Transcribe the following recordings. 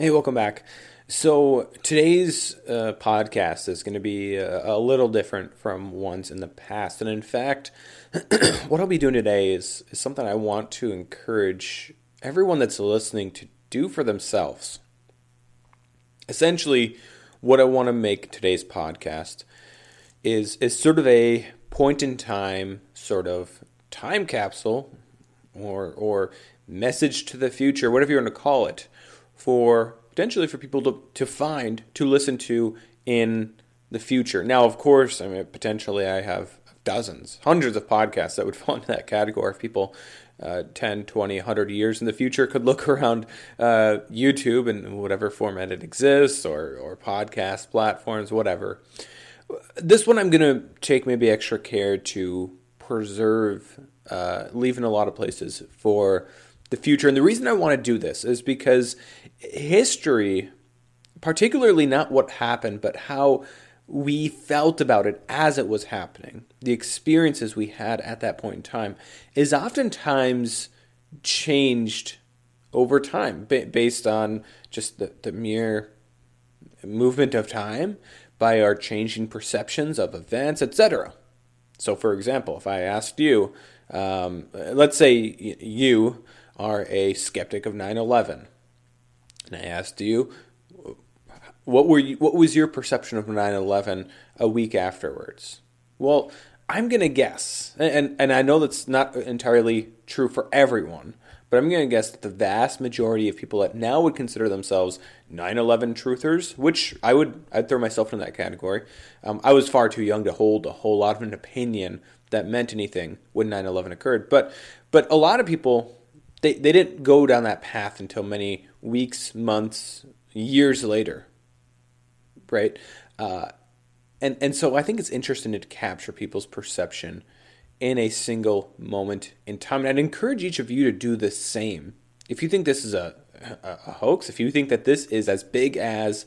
Hey, welcome back. So today's uh, podcast is going to be a, a, little different from ones in the past, and in fact, what I'll be doing today is, is something I want to encourage everyone that's listening to do for themselves. Essentially, what I want to make today's podcast is is sort of a point in time, sort of time capsule, or or message to the future, whatever you want to call it for potentially for people to, to find to listen to in the future. Now, of course, I mean potentially I have dozens, hundreds of podcasts that would fall into that category. If people uh, 10, 20, 100 years in the future could look around uh, YouTube and whatever format it exists or, or podcast platforms, whatever. This one I'm going to take maybe extra care to preserve, uh, leave in a lot of places for the future. And the reason I want to do this is because history, particularly not what happened, but how we felt about it as it was happening, the experiences we had at that point in time, is oftentimes changed over time based on just the, the mere movement of time by our changing perceptions of events, etc. So, for example, if I asked you, um, let's say you are a skeptic of 9 11. And I asked you, what were you, what was your perception of 9/11 a week afterwards? Well, I'm going to guess, and and I know that's not entirely true for everyone, but I'm going to guess that the vast majority of people that now would consider themselves 9/11 truthers, which I would I'd throw myself in that category. Um, I was far too young to hold a whole lot of an opinion that meant anything when 9/11 occurred, but but a lot of people they, they didn't go down that path until many weeks, months, years later, right? Uh, and and so I think it's interesting to capture people's perception in a single moment in time. And I'd encourage each of you to do the same. If you think this is a, a, a hoax, if you think that this is as big as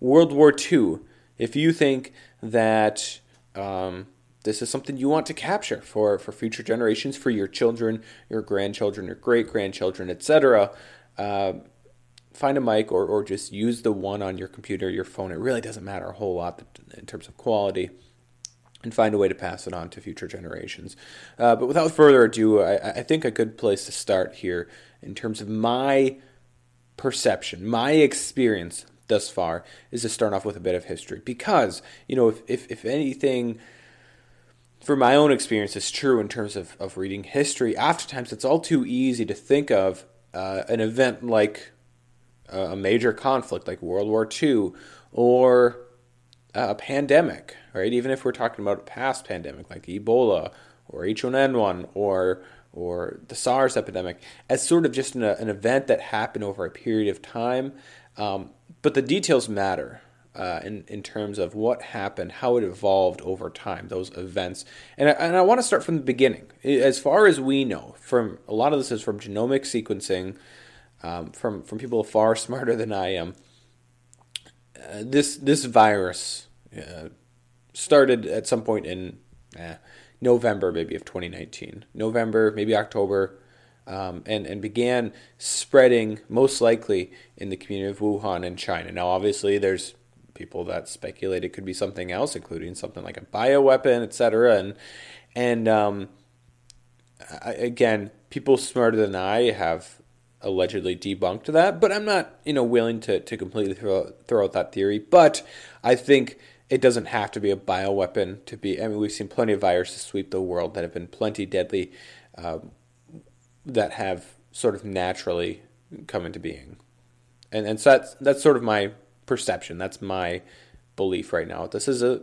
World War II, if you think that um, this is something you want to capture for, for future generations, for your children, your grandchildren, your great grandchildren, etc. Uh, find a mic or, or just use the one on your computer, your phone. It really doesn't matter a whole lot in terms of quality. And find a way to pass it on to future generations. Uh, but without further ado, I, I think a good place to start here in terms of my perception, my experience thus far, is to start off with a bit of history. Because, you know, if, if, if anything for my own experience is true in terms of, of reading history. Oftentimes, it's all too easy to think of uh, an event like uh, a major conflict like World War II or a pandemic, right? Even if we're talking about a past pandemic like Ebola or H1N1 or or the SARS epidemic, as sort of just an, an event that happened over a period of time. Um, but the details matter, uh, in, in terms of what happened, how it evolved over time, those events. And I, and I want to start from the beginning. As far as we know, from a lot of this is from genomic sequencing, um, from, from people far smarter than I am. Uh, this, this virus uh, started at some point in eh, November, maybe, of 2019. November, maybe October. Um, and, and began spreading most likely in the community of Wuhan in China. Now, obviously, there's people that speculate it could be something else, including something like a bioweapon, etc. And and um, I, again, people smarter than I have allegedly debunked that, but I'm not you know willing to to completely throw throw out that theory. But I think it doesn't have to be a bioweapon to be. I mean, we've seen plenty of viruses sweep the world that have been plenty deadly, um, that have sort of naturally come into being, and and so that's that's sort of my perception. That's my belief right now. This is a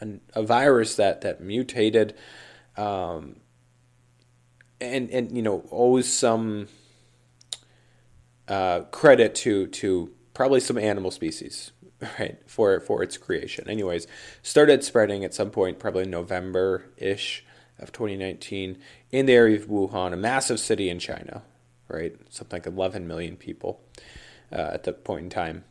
a, a virus that that mutated, um, and and you know always some uh, credit to to probably some animal species, right, for for its creation. Anyways, started spreading at some point, probably November ish of 2019, in the area of Wuhan, a massive city in China, right, something like 11 million people uh, at that point in time.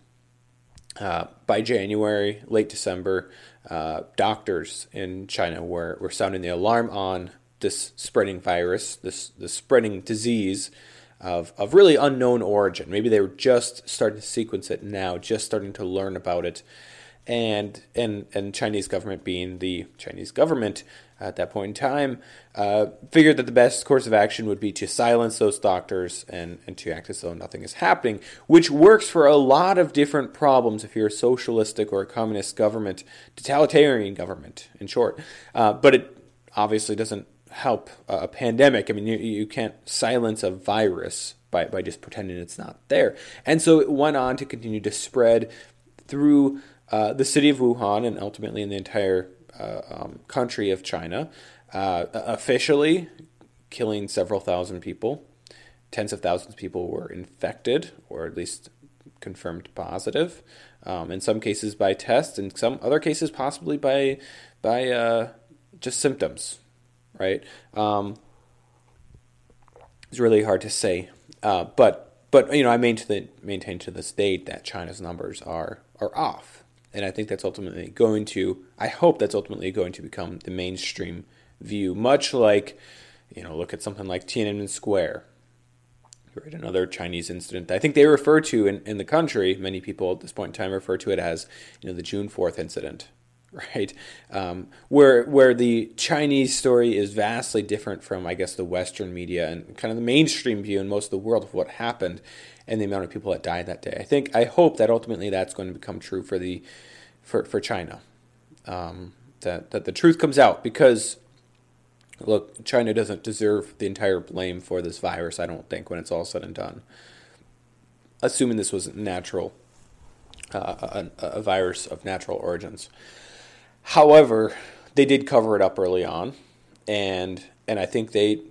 Uh, by January, late December, uh, doctors in China were, were sounding the alarm on this spreading virus, this, this spreading disease of, of really unknown origin. Maybe they were just starting to sequence it now, just starting to learn about it. And, and, and Chinese government being the Chinese government at that point in time, uh, figured that the best course of action would be to silence those doctors and, and to act as though nothing is happening, which works for a lot of different problems if you're a socialistic or a communist government, totalitarian government, in short. Uh, but it obviously doesn't help a pandemic. I mean, you, you can't silence a virus by, by just pretending it's not there. And so it went on to continue to spread through uh, the city of Wuhan and ultimately in the entire uh, um, country of China, uh, officially killing several thousand people. Tens of thousands of people were infected, or at least confirmed positive. Um, in some cases by test, in some other cases possibly by by uh, just symptoms right? Um, it's really hard to say, uh, but but you know I maintain maintain to this date that China's numbers are are off, and I think that's ultimately going to. I hope that's ultimately going to become the mainstream view, much like you know look at something like Tiananmen Square. Right, another Chinese incident. I think they refer to in, in the country. Many people at this point in time refer to it as, you know, the June Fourth incident, right? Um, where where the Chinese story is vastly different from, I guess, the Western media and kind of the mainstream view in most of the world of what happened and the amount of people that died that day. I think I hope that ultimately that's going to become true for the for for China. Um, that that the truth comes out because look, China doesn't deserve the entire blame for this virus. I don't think when it's all said and done. Assuming this was natural, uh, a, a virus of natural origins. However, they did cover it up early on, and and I think they,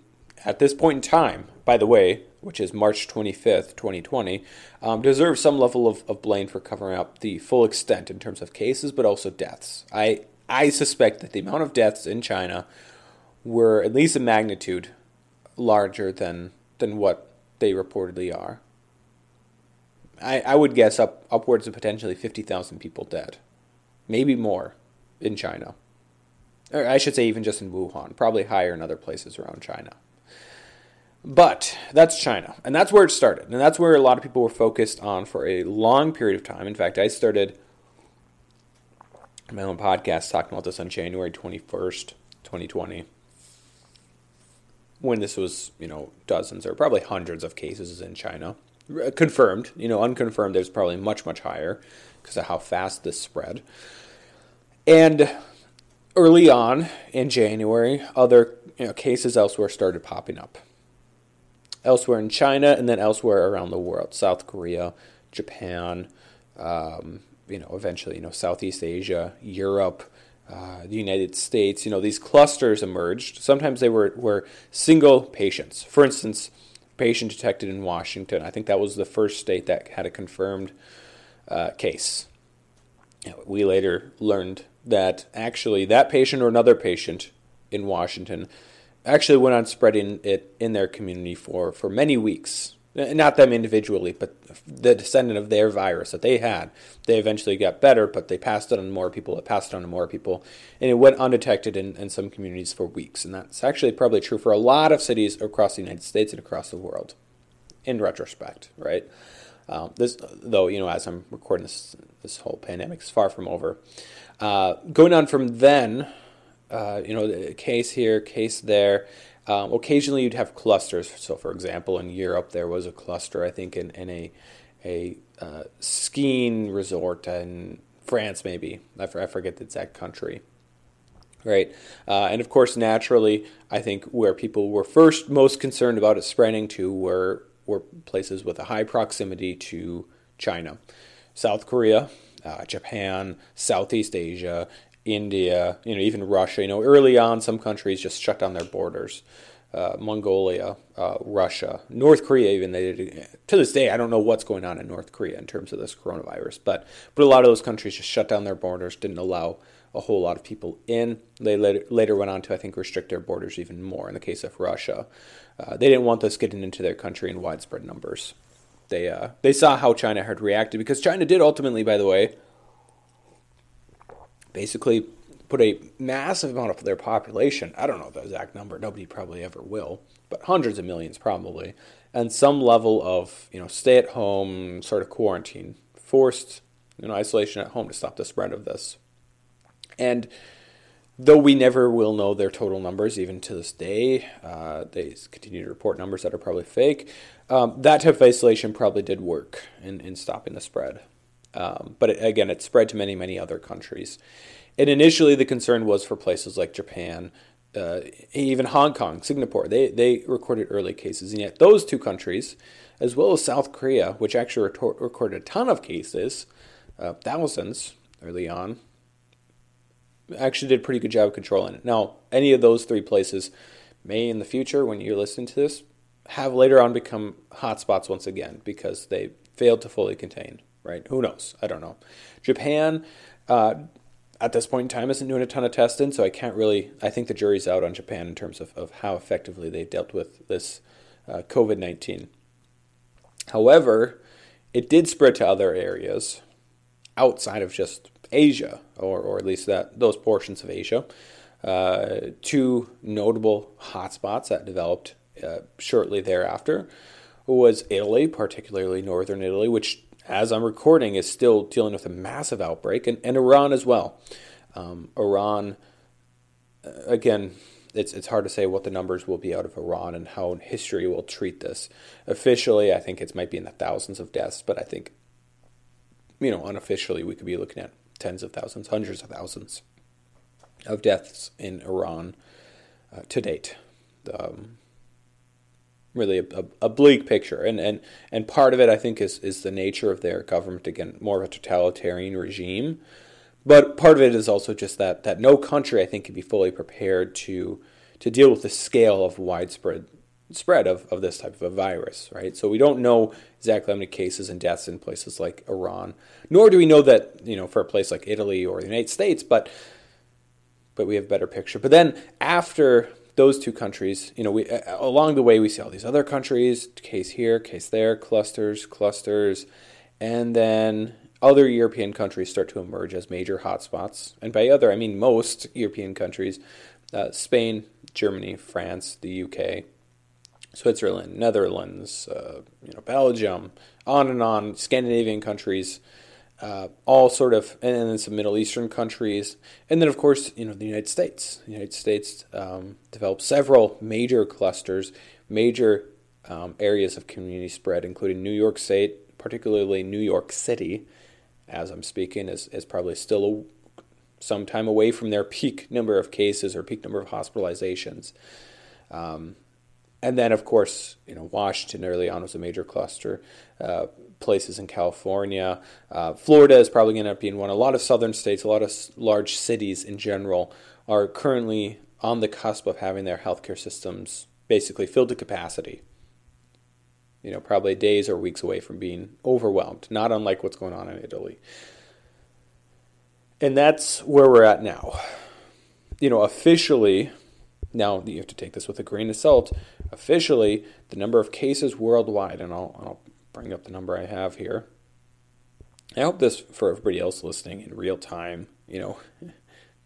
at this point in time, by the way, which is March 25th, 2020, um, deserve some level of, of blame for covering up the full extent in terms of cases, but also deaths. I I suspect that the amount of deaths in China were at least a magnitude larger than than what they reportedly are. I, I would guess up upwards of potentially 50,000 people dead, maybe more in China. Or I should say, even just in Wuhan, probably higher in other places around China. But that's China, and that's where it started, and that's where a lot of people were focused on for a long period of time. In fact, I started my own podcast talking about this on January 21st, 2020, when this was, you know, dozens or probably hundreds of cases in China. Confirmed, you know, unconfirmed, there's probably much, much higher because of how fast this spread. And early on in January, other you know, cases elsewhere started popping up. Elsewhere in China and then elsewhere around the world, South Korea, Japan, um, you know, eventually, you know, Southeast Asia, Europe, uh, the United States, you know, these clusters emerged. Sometimes they were, were single patients. For instance, patient detected in Washington. I think that was the first state that had a confirmed uh, case. We later learned that actually that patient or another patient in Washington actually went on spreading it in their community for, for many weeks. Not them individually, but the descendant of their virus that they had. They eventually got better, but they passed it on to more people. It passed it on to more people. And it went undetected in, in some communities for weeks. And that's actually probably true for a lot of cities across the United States and across the world, in retrospect, right? Um, this, though, you know, as I'm recording this, this whole pandemic is far from over. Uh, going on from then, uh, you know, case here, case there. Um, occasionally, you'd have clusters. So, for example, in Europe, there was a cluster. I think in, in a a uh, skiing resort in France, maybe I, forget the exact country. Right, uh, and of course, naturally, I think where people were first most concerned about it spreading to were were places with a high proximity to China, South Korea, uh, Japan, Southeast Asia, India, you know, even Russia. You know, early on, some countries just shut down their borders uh, Mongolia, uh, Russia, North Korea. Even they did, to this day, I don't know what's going on in North Korea in terms of this coronavirus, but but a lot of those countries just shut down their borders, didn't allow a whole lot of people in. They later, later went on to, I think, restrict their borders even more. In the case of Russia, uh, they didn't want this getting into their country in widespread numbers. They uh, they saw how China had reacted because China did ultimately, by the way, basically put a massive amount of their population, I don't know the exact number, nobody probably ever will, but hundreds of millions probably, and some level of, you know, stay at home sort of quarantine, forced, you know, isolation at home to stop the spread of this. And though we never will know their total numbers, even to this day, uh, they continue to report numbers that are probably fake. Um, that type of isolation probably did work in, in stopping the spread. Um, but it, again, it spread to many, many other countries. And initially, the concern was for places like Japan, uh, even Hong Kong, Singapore. They they recorded early cases, and yet those two countries, as well as South Korea, which actually retor- recorded a ton of cases, uh, thousands early on, actually did a pretty good job of controlling it. Now, any of those three places may, in the future, when you're listening to this, have later on become hotspots once again because they failed to fully contain. Right? Who knows? I don't know. Japan. Uh, at this point in time isn't doing a ton of testing, so I can't really. I think the jury's out on Japan in terms of, of how effectively they dealt with this uh, COVID 19. However, it did spread to other areas outside of just Asia, or, or at least that those portions of Asia. Uh, two notable hotspots that developed uh, shortly thereafter was Italy, particularly northern Italy, which as I'm recording, is still dealing with a massive outbreak, and, and Iran as well. Um, Iran, uh, again, it's it's hard to say what the numbers will be out of Iran and how history will treat this. Officially, I think it might be in the thousands of deaths, but I think, you know, unofficially, we could be looking at tens of thousands, hundreds of thousands of deaths in Iran uh, to date. Um, really a, a, bleak picture. And, and, and part of it, I think, is, is the nature of their government, again, more of a totalitarian regime. But part of it is also just that, that no country, I think, can be fully prepared to, to deal with the scale of widespread spread of, of this type of a virus, right? So we don't know exactly how many cases and deaths in places like Iran, nor do we know that, you know, for a place like Italy or the United States, but but we have a better picture. But then after those two countries, you know, we along the way we see all these other countries, case here, case there, clusters, clusters, and then other European countries start to emerge as major hotspots. And by other, I mean most European countries: uh, Spain, Germany, France, the UK, Switzerland, Netherlands, uh, you know, Belgium, on and on, Scandinavian countries uh, all sort of, and then some Middle Eastern countries, and then of course, you know, the United States. The United States um, developed several major clusters, major um, areas of community spread, including New York State, particularly New York City, as I'm speaking, is, is probably still a, some time away from their peak number of cases or peak number of hospitalizations. Um, and then, of course, you know, Washington early on was a major cluster. Uh, places in California. Uh, Florida is probably going to up being one. A lot of southern states, a lot of large cities in general, are currently on the cusp of having their healthcare systems basically filled to capacity. You know, probably days or weeks away from being overwhelmed, not unlike what's going on in Italy. And that's where we're at now. You know, officially, now you have to take this with a grain of salt. Officially, the number of cases worldwide, and I'll, I'll bring up the number I have here. I hope this for everybody else listening in real time, you know,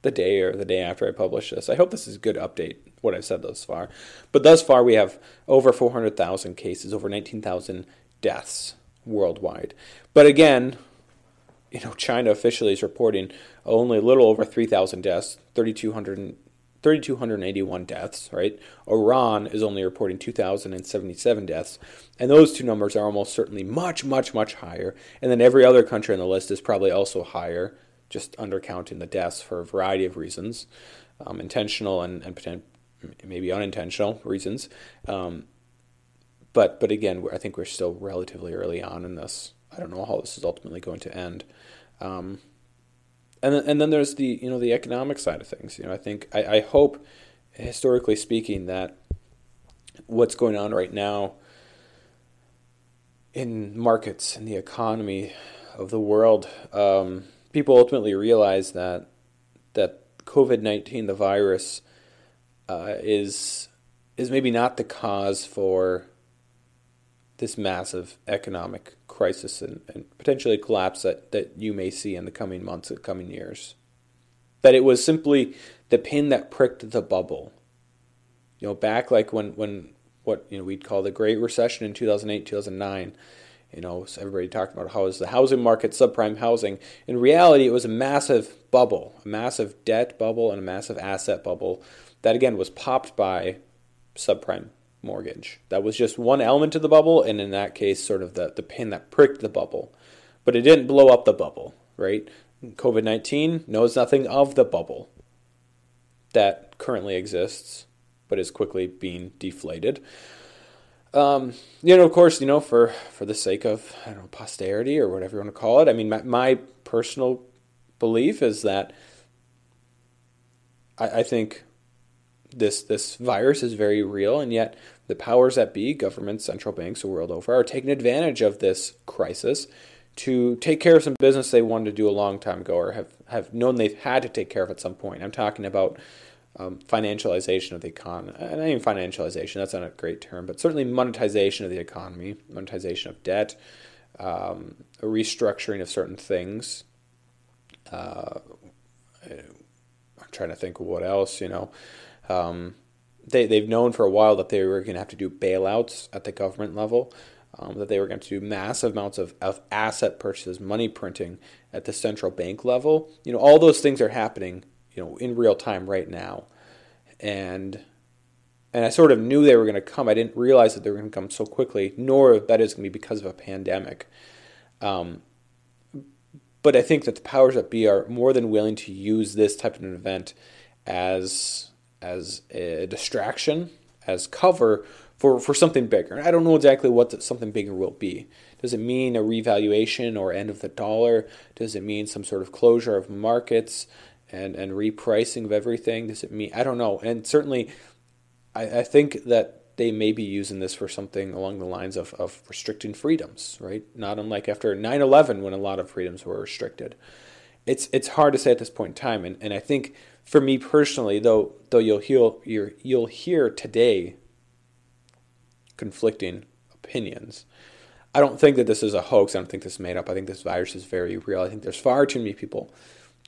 the day or the day after I publish this. I hope this is a good update, what I've said thus far. But thus far, we have over 400,000 cases, over 19,000 deaths worldwide. But again, you know, China officially is reporting only a little over 3,000 deaths, 3,200 3,281 deaths, right? Iran is only reporting 2,077 deaths. And those two numbers are almost certainly much, much, much higher. And then every other country on the list is probably also higher, just undercounting the deaths for a variety of reasons, um, intentional and, and maybe unintentional reasons. Um, but, but again, I think we're still relatively early on in this. I don't know how this is ultimately going to end. Um, and then, and then there's the you know the economic side of things. You know, I think I, I hope, historically speaking, that what's going on right now in markets and the economy of the world, um, people ultimately realize that that COVID nineteen, the virus, uh, is is maybe not the cause for this massive economic crisis and, and potentially collapse that, that you may see in the coming months and coming years. That it was simply the pin that pricked the bubble. You know, back like when, when what you know we'd call the Great Recession in 2008, 2009. You know, everybody talked about how is the housing market, subprime housing. In reality, it was a massive bubble, a massive debt bubble, and a massive asset bubble that again was popped by subprime mortgage. That was just one element of the bubble, and in that case, sort of the, the pin that pricked the bubble. But it didn't blow up the bubble, right? COVID 19 knows nothing of the bubble that currently exists, but is quickly being deflated. Um, you know, of course, you know, for, for the sake of, I don't know, posterity or whatever you want to call it, I mean, my, my personal belief is that I, I think this this virus is very real, and yet the powers that be, governments, central banks the world over, are taking advantage of this crisis to take care of some business they wanted to do a long time ago or have, have known they've had to take care of at some point. I'm talking about um, financialization of the economy. Not even financialization, that's not a great term, but certainly monetization of the economy, monetization of debt, um, restructuring of certain things. Uh, I'm trying to think of what else, you know. Um, they, they've known for a while that they were going to have to do bailouts at the government level, um, that they were going to do massive amounts of, of asset purchases, money printing at the central bank level. You know, all those things are happening, you know, in real time right now. And and I sort of knew they were going to come. I didn't realize that they were going to come so quickly, nor that is going to be because of a pandemic. Um, but I think that the powers that be are more than willing to use this type of an event as as a distraction, as cover for, for something bigger. And I don't know exactly what the, something bigger will be. Does it mean a revaluation or end of the dollar? Does it mean some sort of closure of markets and, and repricing of everything? Does it mean, I don't know. And certainly, I, I think that they may be using this for something along the lines of, of restricting freedoms, right? Not unlike after 9 11 when a lot of freedoms were restricted. It's, it's hard to say at this point in time. And, and I think for me personally, though, though you'll hear you'll, you'll hear today conflicting opinions. I don't think that this is a hoax. I don't think this is made up. I think this virus is very real. I think there's far too many people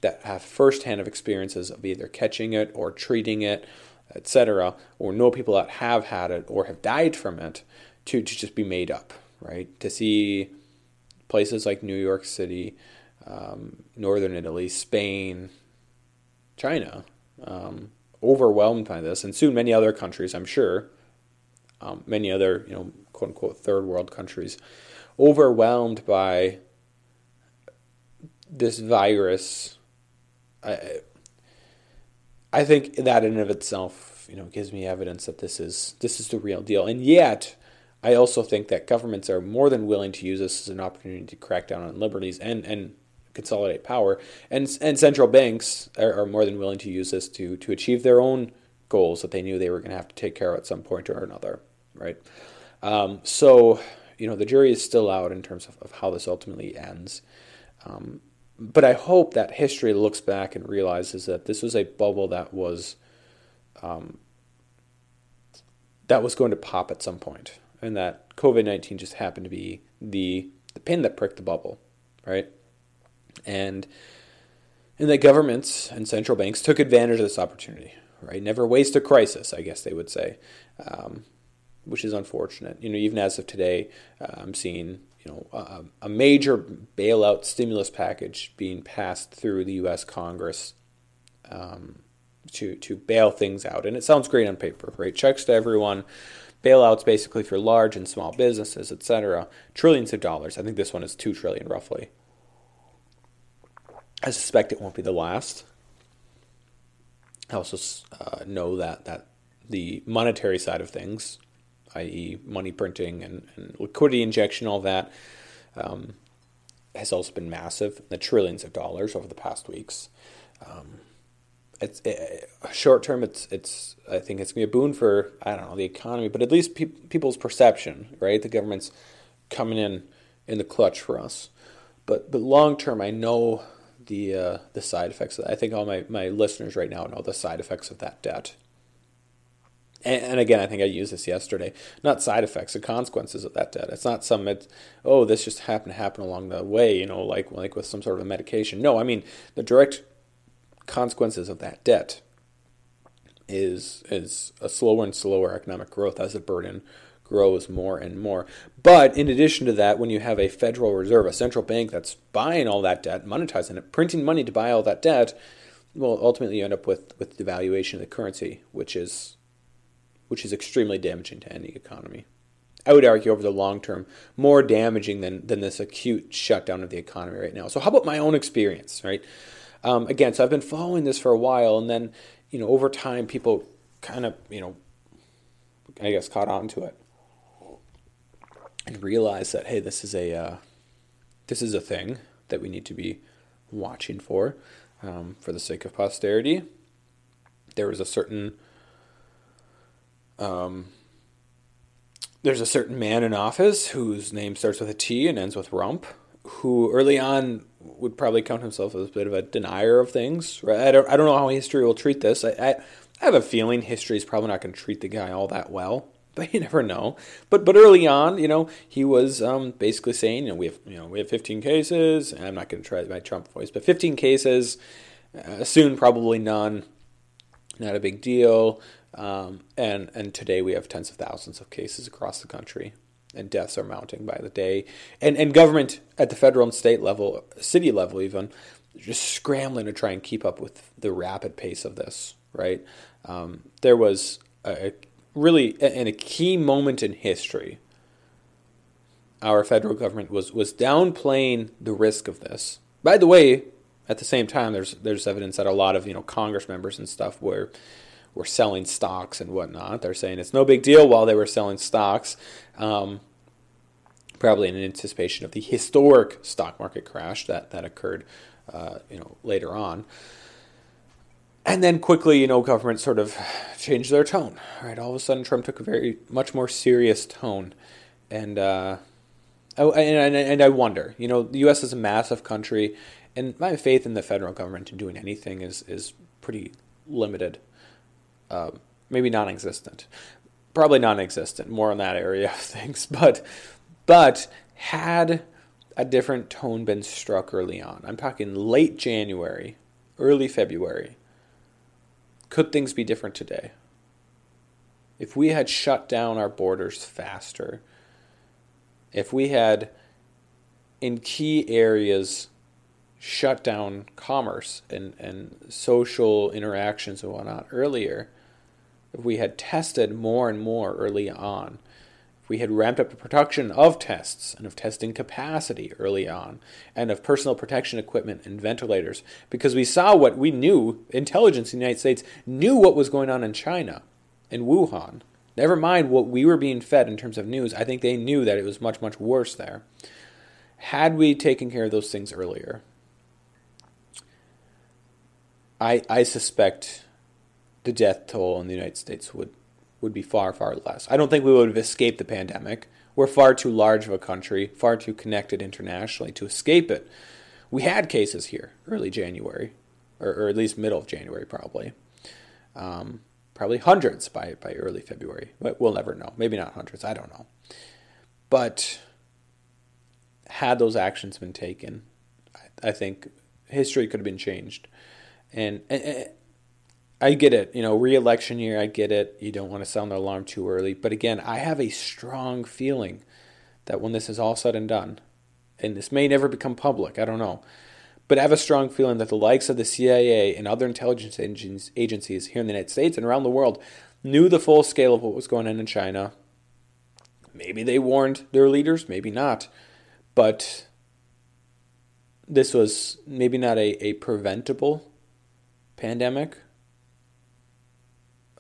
that have firsthand of experiences of either catching it or treating it, etc., or know people that have had it or have died from it to, to just be made up, right? To see places like New York City, um, Northern Italy, Spain, China, um, overwhelmed by this, and soon many other countries, I'm sure, um, many other, you know, quote unquote, third world countries, overwhelmed by this virus. I, I think that in and of itself, you know, gives me evidence that this is this is the real deal. And yet, I also think that governments are more than willing to use this as an opportunity to crack down on liberties and and consolidate power. And and central banks are, are, more than willing to use this to to achieve their own goals that they knew they were going to have to take care of at some point or another, right? Um, so you know the jury is still out in terms of, of how this ultimately ends. Um, but I hope that history looks back and realizes that this was a bubble that was um, that was going to pop at some point, and that COVID nineteen just happened to be the the pin that pricked the bubble, right? and and the governments and central banks took advantage of this opportunity. Right, never waste a crisis, I guess they would say, um, which is unfortunate. You know, even as of today, uh, I'm seeing you know a, a major bailout stimulus package being passed through the U.S. Congress. Um, to to bail things out. And it sounds great on paper, right? Checks to everyone, bailouts basically for large and small businesses, etc. Trillions of dollars. I think this one is two trillion roughly. I suspect it won't be the last. I also uh, know that that the monetary side of things, i.e., money printing and, and, liquidity injection, all that, um, has also been massive, the trillions of dollars over the past weeks. Um, it's it, short term. It's it's I think it's gonna be a boon for I don't know the economy, but at least pe- people's perception, right? The government's coming in in the clutch for us. But but long term, I know the uh, the side effects. I think all my, my listeners right now know the side effects of that debt. And, again, I think I used this yesterday. Not side effects, the consequences of that debt. It's not some it's, oh this just happened to happen along the way, you know, like like with some sort of a medication. No, I mean the direct consequences of that debt is is a slower and slower economic growth as the burden grows more and more. But in addition to that, when you have a Federal Reserve, a central bank that's buying all that debt, monetizing it, printing money to buy all that debt, well, ultimately you end up with with devaluation of the currency, which is which is extremely damaging to any economy. I would argue over the long term, more damaging than, than this acute shutdown of the economy right now. So, how about my own experience, right? Um, again, so I've been following this for a while, and then, you know, over time, people kind of, you know, I guess caught on to it and realized that hey, this is a uh, this is a thing that we need to be watching for, um, for the sake of posterity. There was a certain um, there's a certain man in office whose name starts with a T and ends with Rump, who early on would probably count himself as a bit of a denier of things. Right? I don't, I don't know how history will treat this. I, I, I have a feeling history is probably not going to treat the guy all that well, but you never know. But but early on, you know, he was um, basically saying, you know, we have you know we have 15 cases. I'm not going to try my Trump voice, but 15 cases, uh, soon probably none. Not a big deal. Um, and and today we have tens of thousands of cases across the country, and deaths are mounting by the day. And and government at the federal and state level, city level even, just scrambling to try and keep up with the rapid pace of this. Right, um, there was a, a really in a key moment in history. Our federal government was was downplaying the risk of this. By the way, at the same time, there's there's evidence that a lot of you know Congress members and stuff were were selling stocks and whatnot. They're saying it's no big deal while they were selling stocks, um, probably in anticipation of the historic stock market crash that that occurred, uh, you know, later on. And then quickly, you know, government sort of changed their tone. Right, all of a sudden, Trump took a very much more serious tone, and uh, oh, and, and, and I wonder, you know, the U.S. is a massive country, and my faith in the federal government in doing anything is is pretty limited uh, maybe non-existent, probably non-existent. More in that area of things, but but had a different tone been struck early on, I'm talking late January, early February. Could things be different today? If we had shut down our borders faster, if we had in key areas shut down commerce and, and social interactions and whatnot earlier, if we had tested more and more early on, if we had ramped up the production of tests and of testing capacity early on, and of personal protection equipment and ventilators, because we saw what we knew, intelligence in the United States knew what was going on in China, in Wuhan. Never mind what we were being fed in terms of news, I think they knew that it was much, much worse there. Had we taken care of those things earlier, I, I suspect the death toll in the United States would, would be far, far less. I don't think we would have escaped the pandemic. We're far too large of a country, far too connected internationally to escape it. We had cases here early January, or, or at least middle of January, probably. Um, probably hundreds by, by early February. But we'll never know. Maybe not hundreds. I don't know. But had those actions been taken, I, I think history could have been changed. And, and, I get it. You know, re-election year, I get it. You don't want to sound the alarm too early. But again, I have a strong feeling that when this is all said and done, and this may never become public, I don't know. But I have a strong feeling that the likes of the CIA and other intelligence agencies here in the United States and around the world knew the full scale of what was going on in China. Maybe they warned their leaders, maybe not. But this was maybe not a, a preventable pandemic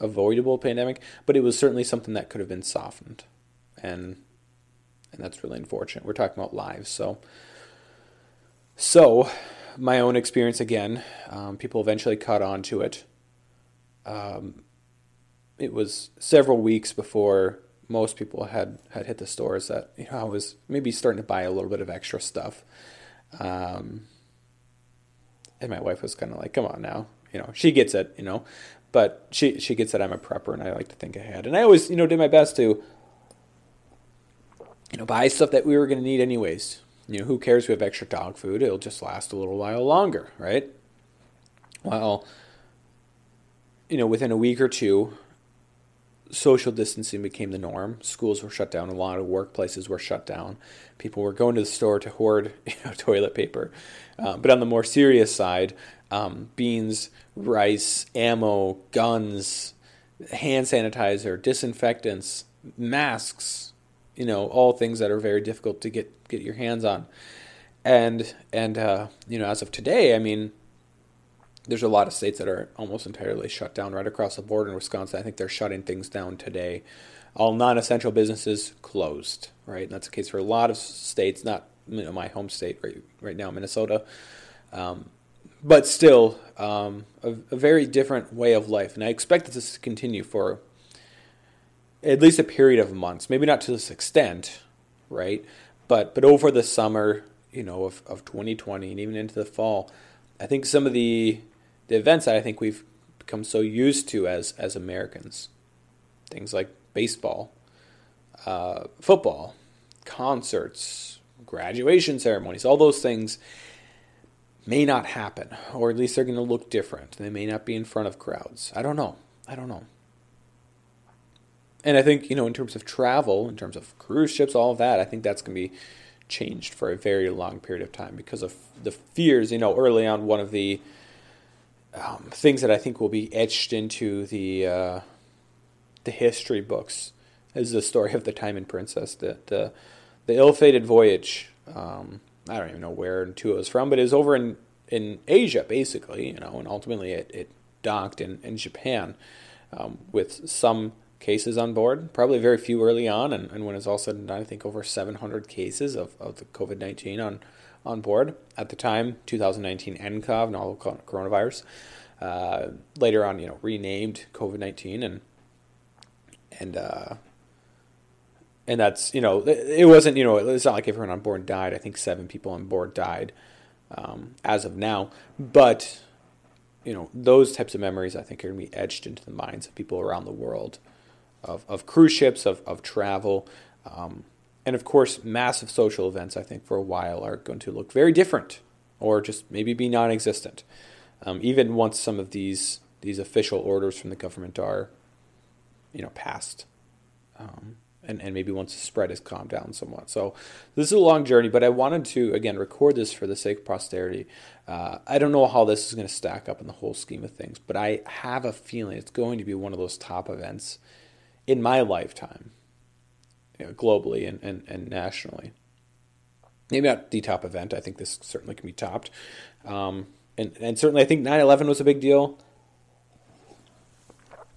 avoidable pandemic, but it was certainly something that could have been softened, and and that's really unfortunate. We're talking about lives, so so my own experience again. Um, people eventually caught on to it. um, it was several weeks before most people had, had hit the stores that you know I was maybe starting to buy a little bit of extra stuff. Um, and my wife was kind of like, "Come on now, you know." She gets it, you know, but she she gets that I'm a prepper and I like to think ahead. And I always you know did my best to you know buy stuff that we were going to need anyways. You know, who cares? We have extra dog food; it'll just last a little while longer, right? Well, you know, within a week or two, social distancing became the norm. Schools were shut down. A lot of workplaces were shut down. People were going to the store to hoard you know, toilet paper. Uh, but on the more serious side, um, beans, rice, ammo, guns, hand sanitizer, disinfectants, masks, you know, all things that are very difficult to get, get your hands on. And, and uh, you know, as of today, I mean, there's a lot of states that are almost entirely shut down right across the border in Wisconsin. I think they're shutting things down today. All non-essential businesses closed, right? And that's the case for a lot of states, not you know, my home state right, right now, Minnesota. Um, but still, um, a, a, very different way of life. And I expect this to continue for at least a period of months. Maybe not to this extent, right? But but over the summer, you know, of, of 2020 and even into the fall, I think some of the the events that I think we've become so used to as as Americans, things like baseball, uh, football, concerts, graduation ceremonies, all those things may not happen, or at least they're going to look different. They may not be in front of crowds. I don't know. I don't know. And I think, you know, in terms of travel, in terms of cruise ships, all of that, I think that's going to be changed for a very long period of time because of the fears. You know, early on, one of the um, things that I think will be etched into the uh, the history books is the story of the Diamond Princess, the the, the ill-fated voyage. Um, I don't even know where Tua was from, but it was over in, in Asia, basically, you know, and ultimately it, it docked in, in Japan um, with some cases on board, probably very few early on, and, and when it's all said and done, I think over 700 cases of, of the COVID 19 on on board at the time, 2019 nCoV, novel coronavirus. Uh, later on, you know, renamed COVID 19 and and uh, and that's you know it wasn't you know it's not like everyone on board died. I think seven people on board died um, as of now, but you know those types of memories I think are going to be etched into the minds of people around the world of, of cruise ships of of travel. Um, and of course, massive social events, I think, for a while are going to look very different or just maybe be non existent. Um, even once some of these, these official orders from the government are, you know, passed. Um, and, and maybe once the spread has calmed down somewhat. So this is a long journey, but I wanted to, again, record this for the sake of posterity. Uh, I don't know how this is going to stack up in the whole scheme of things, but I have a feeling it's going to be one of those top events in my lifetime you know, globally and, and, and nationally. Maybe not the top event. I think this certainly can be topped. Um, and, and certainly, I think 9 11 was a big deal.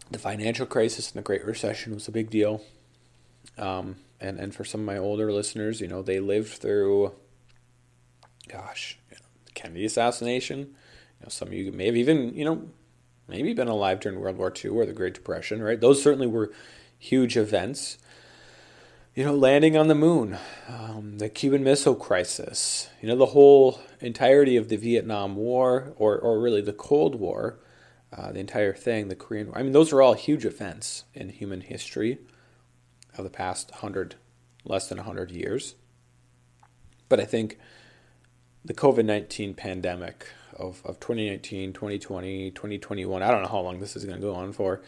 The financial crisis and the Great Recession was a big deal. Um, and, and for some of my older listeners, you know, they lived through, gosh, you know, the Kennedy assassination. You know, some of you may have even, you know, maybe been alive during World War II or the Great Depression, right? Those certainly were huge events you know, landing on the moon, um, the Cuban Missile Crisis, you know, the whole entirety of the Vietnam War, or, or really the Cold War, uh, the entire thing, the Korean War. I mean, those are all huge events in human history of the past 100, less than 100 years. But I think the COVID 19 pandemic of, of 2019, 2020, 2021, I don't know how long this is going to go on for,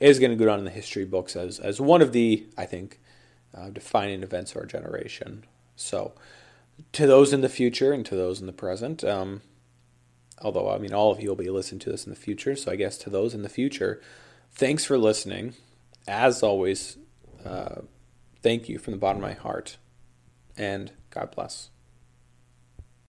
is going to go down in the history books as, as one of the, I think, uh, defining events of our generation. So, to those in the future and to those in the present, um, although I mean, all of you will be listening to this in the future, so I guess to those in the future, thanks for listening. As always, uh, thank you from the bottom of my heart, and God bless.